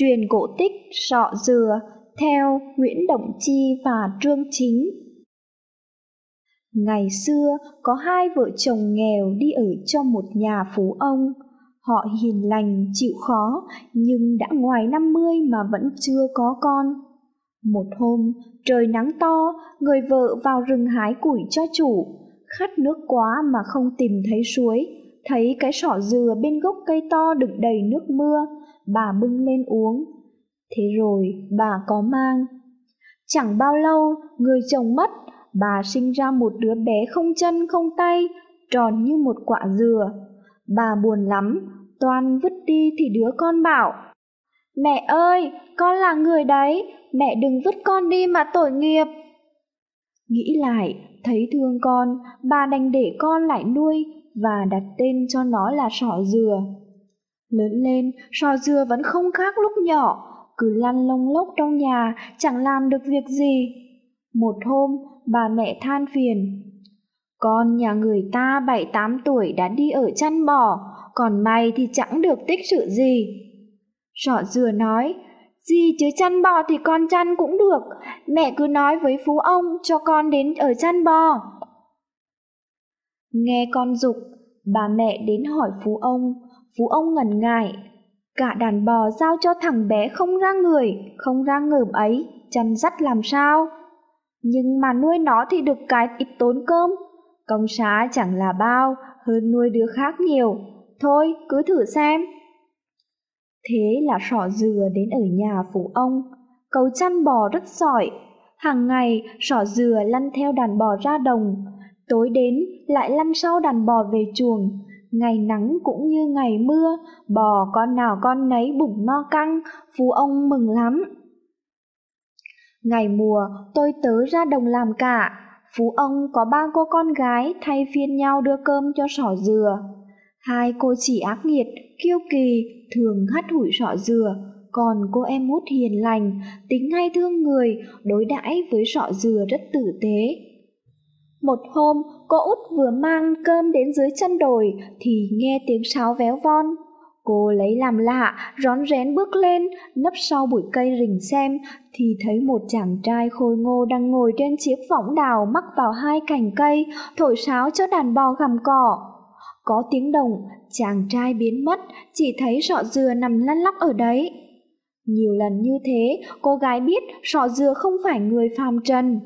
Truyền cổ tích Sọ Dừa theo Nguyễn Động Chi và Trương Chính. Ngày xưa có hai vợ chồng nghèo đi ở trong một nhà phú ông. Họ hiền lành, chịu khó, nhưng đã ngoài 50 mà vẫn chưa có con. Một hôm, trời nắng to, người vợ vào rừng hái củi cho chủ. Khát nước quá mà không tìm thấy suối, thấy cái sọ dừa bên gốc cây to đựng đầy nước mưa, bà bưng lên uống. Thế rồi bà có mang. Chẳng bao lâu, người chồng mất, bà sinh ra một đứa bé không chân không tay, tròn như một quả dừa. Bà buồn lắm, toàn vứt đi thì đứa con bảo, Mẹ ơi, con là người đấy, mẹ đừng vứt con đi mà tội nghiệp. Nghĩ lại, thấy thương con, bà đành để con lại nuôi và đặt tên cho nó là sỏ dừa. Lớn lên, sò dừa vẫn không khác lúc nhỏ, cứ lăn lông lốc trong nhà, chẳng làm được việc gì. Một hôm, bà mẹ than phiền. Con nhà người ta bảy tám tuổi đã đi ở chăn bò, còn mày thì chẳng được tích sự gì. Sọ dừa nói, gì chứ chăn bò thì con chăn cũng được, mẹ cứ nói với phú ông cho con đến ở chăn bò. Nghe con dục, bà mẹ đến hỏi phú ông, Phú ông ngần ngại, cả đàn bò giao cho thằng bé không ra người, không ra ngợm ấy, chăn dắt làm sao? Nhưng mà nuôi nó thì được cái ít tốn cơm, công xá chẳng là bao, hơn nuôi đứa khác nhiều. Thôi, cứ thử xem. Thế là sỏ dừa đến ở nhà phú ông, cậu chăn bò rất giỏi. Hàng ngày, sỏ dừa lăn theo đàn bò ra đồng, tối đến lại lăn sau đàn bò về chuồng, ngày nắng cũng như ngày mưa, bò con nào con nấy bụng no căng, phú ông mừng lắm. Ngày mùa, tôi tớ ra đồng làm cả, phú ông có ba cô con gái thay phiên nhau đưa cơm cho sỏ dừa. Hai cô chỉ ác nghiệt, kiêu kỳ, thường hắt hủi sọ dừa, còn cô em út hiền lành, tính hay thương người, đối đãi với sọ dừa rất tử tế. Một hôm, cô út vừa mang cơm đến dưới chân đồi thì nghe tiếng sáo véo von. Cô lấy làm lạ, rón rén bước lên, nấp sau bụi cây rình xem, thì thấy một chàng trai khôi ngô đang ngồi trên chiếc võng đào mắc vào hai cành cây, thổi sáo cho đàn bò gặm cỏ. Có tiếng đồng, chàng trai biến mất, chỉ thấy sọ dừa nằm lăn lóc ở đấy. Nhiều lần như thế, cô gái biết sọ dừa không phải người phàm trần.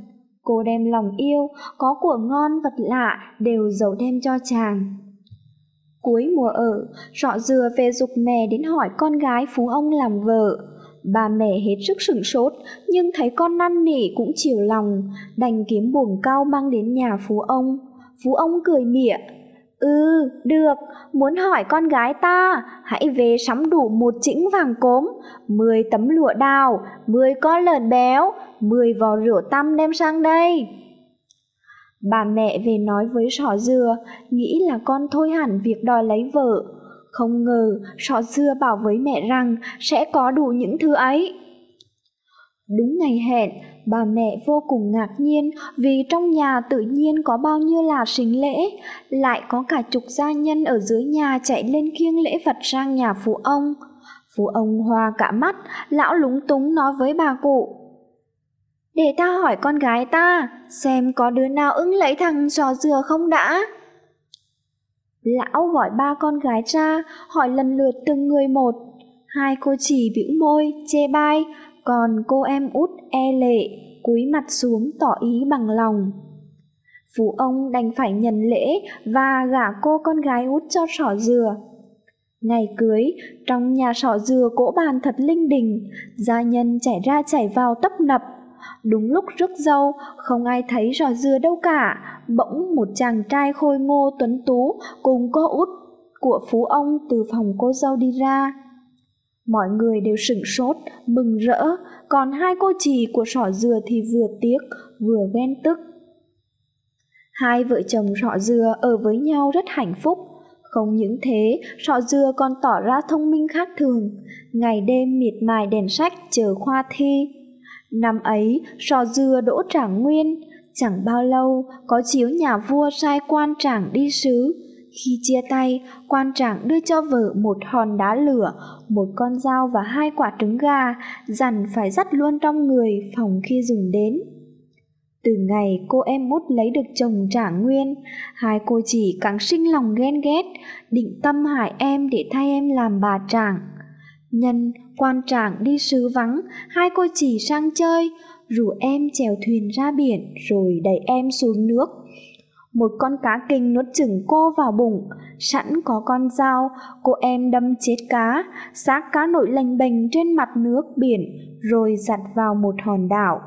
Cô đem lòng yêu, có của ngon vật lạ đều giấu đem cho chàng. Cuối mùa ở, sọ dừa về dục mẹ đến hỏi con gái phú ông làm vợ. Bà mẹ hết sức sửng sốt, nhưng thấy con năn nỉ cũng chiều lòng, đành kiếm buồng cao mang đến nhà phú ông. Phú ông cười mỉa, Ừ, được, muốn hỏi con gái ta, hãy về sắm đủ một chĩnh vàng cốm, 10 tấm lụa đào, 10 con lợn béo, 10 vò rượu tăm đem sang đây. Bà mẹ về nói với sỏ dừa, nghĩ là con thôi hẳn việc đòi lấy vợ. Không ngờ sọ dừa bảo với mẹ rằng sẽ có đủ những thứ ấy. Đúng ngày hẹn, bà mẹ vô cùng ngạc nhiên vì trong nhà tự nhiên có bao nhiêu là sính lễ, lại có cả chục gia nhân ở dưới nhà chạy lên khiêng lễ vật sang nhà phụ ông. Phụ ông hoa cả mắt, lão lúng túng nói với bà cụ. Để ta hỏi con gái ta, xem có đứa nào ứng lấy thằng trò dừa không đã. Lão gọi ba con gái ra, hỏi lần lượt từng người một. Hai cô chỉ bĩu môi, chê bai, còn cô em út e lệ, cúi mặt xuống tỏ ý bằng lòng. Phú ông đành phải nhận lễ và gả cô con gái út cho sỏ dừa. Ngày cưới, trong nhà sọ dừa cỗ bàn thật linh đình, gia nhân chảy ra chảy vào tấp nập. Đúng lúc rước dâu, không ai thấy sọ dừa đâu cả, bỗng một chàng trai khôi ngô tuấn tú cùng cô út của phú ông từ phòng cô dâu đi ra. Mọi người đều sửng sốt, mừng rỡ, còn hai cô chị của sỏ dừa thì vừa tiếc, vừa ghen tức. Hai vợ chồng sọ dừa ở với nhau rất hạnh phúc. Không những thế, sọ dừa còn tỏ ra thông minh khác thường, ngày đêm miệt mài đèn sách chờ khoa thi. Năm ấy, sọ dừa đỗ trảng nguyên, chẳng bao lâu có chiếu nhà vua sai quan trảng đi sứ, khi chia tay, quan trạng đưa cho vợ một hòn đá lửa, một con dao và hai quả trứng gà, dặn phải dắt luôn trong người phòng khi dùng đến. Từ ngày cô em út lấy được chồng trả nguyên, hai cô chỉ càng sinh lòng ghen ghét, định tâm hại em để thay em làm bà trạng. Nhân, quan trạng đi sứ vắng, hai cô chỉ sang chơi, rủ em chèo thuyền ra biển rồi đẩy em xuống nước. Một con cá kinh nuốt chửng cô vào bụng, sẵn có con dao, cô em đâm chết cá, xác cá nổi lành bềnh trên mặt nước biển rồi giặt vào một hòn đảo.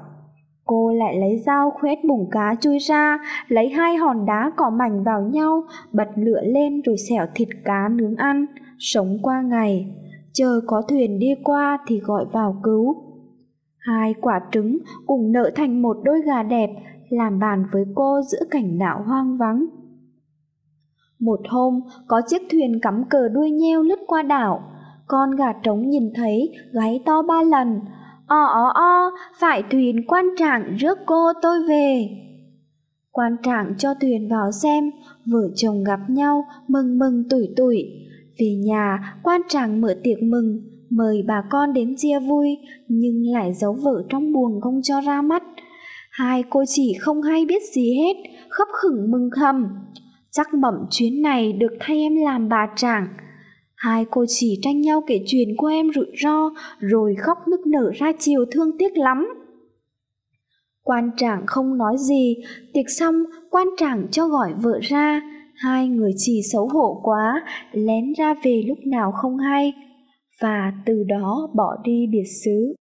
Cô lại lấy dao khoét bụng cá chui ra, lấy hai hòn đá cỏ mảnh vào nhau, bật lửa lên rồi xẻo thịt cá nướng ăn, sống qua ngày. Chờ có thuyền đi qua thì gọi vào cứu. Hai quả trứng cùng nở thành một đôi gà đẹp, làm bàn với cô giữa cảnh đảo hoang vắng. Một hôm, có chiếc thuyền cắm cờ đuôi nheo lướt qua đảo. Con gà trống nhìn thấy, gáy to ba lần, o o o phải thuyền quan trạng rước cô tôi về quan trạng cho thuyền vào xem vợ chồng gặp nhau mừng mừng tủi tủi về nhà quan trạng mở tiệc mừng mời bà con đến chia vui nhưng lại giấu vợ trong buồng không cho ra mắt hai cô chỉ không hay biết gì hết khấp khửng mừng thầm chắc mẩm chuyến này được thay em làm bà trạng Hai cô chỉ tranh nhau kể chuyện của em rủi ro, rồi khóc nức nở ra chiều thương tiếc lắm. Quan trạng không nói gì, tiệc xong quan trạng cho gọi vợ ra, hai người chỉ xấu hổ quá, lén ra về lúc nào không hay, và từ đó bỏ đi biệt xứ.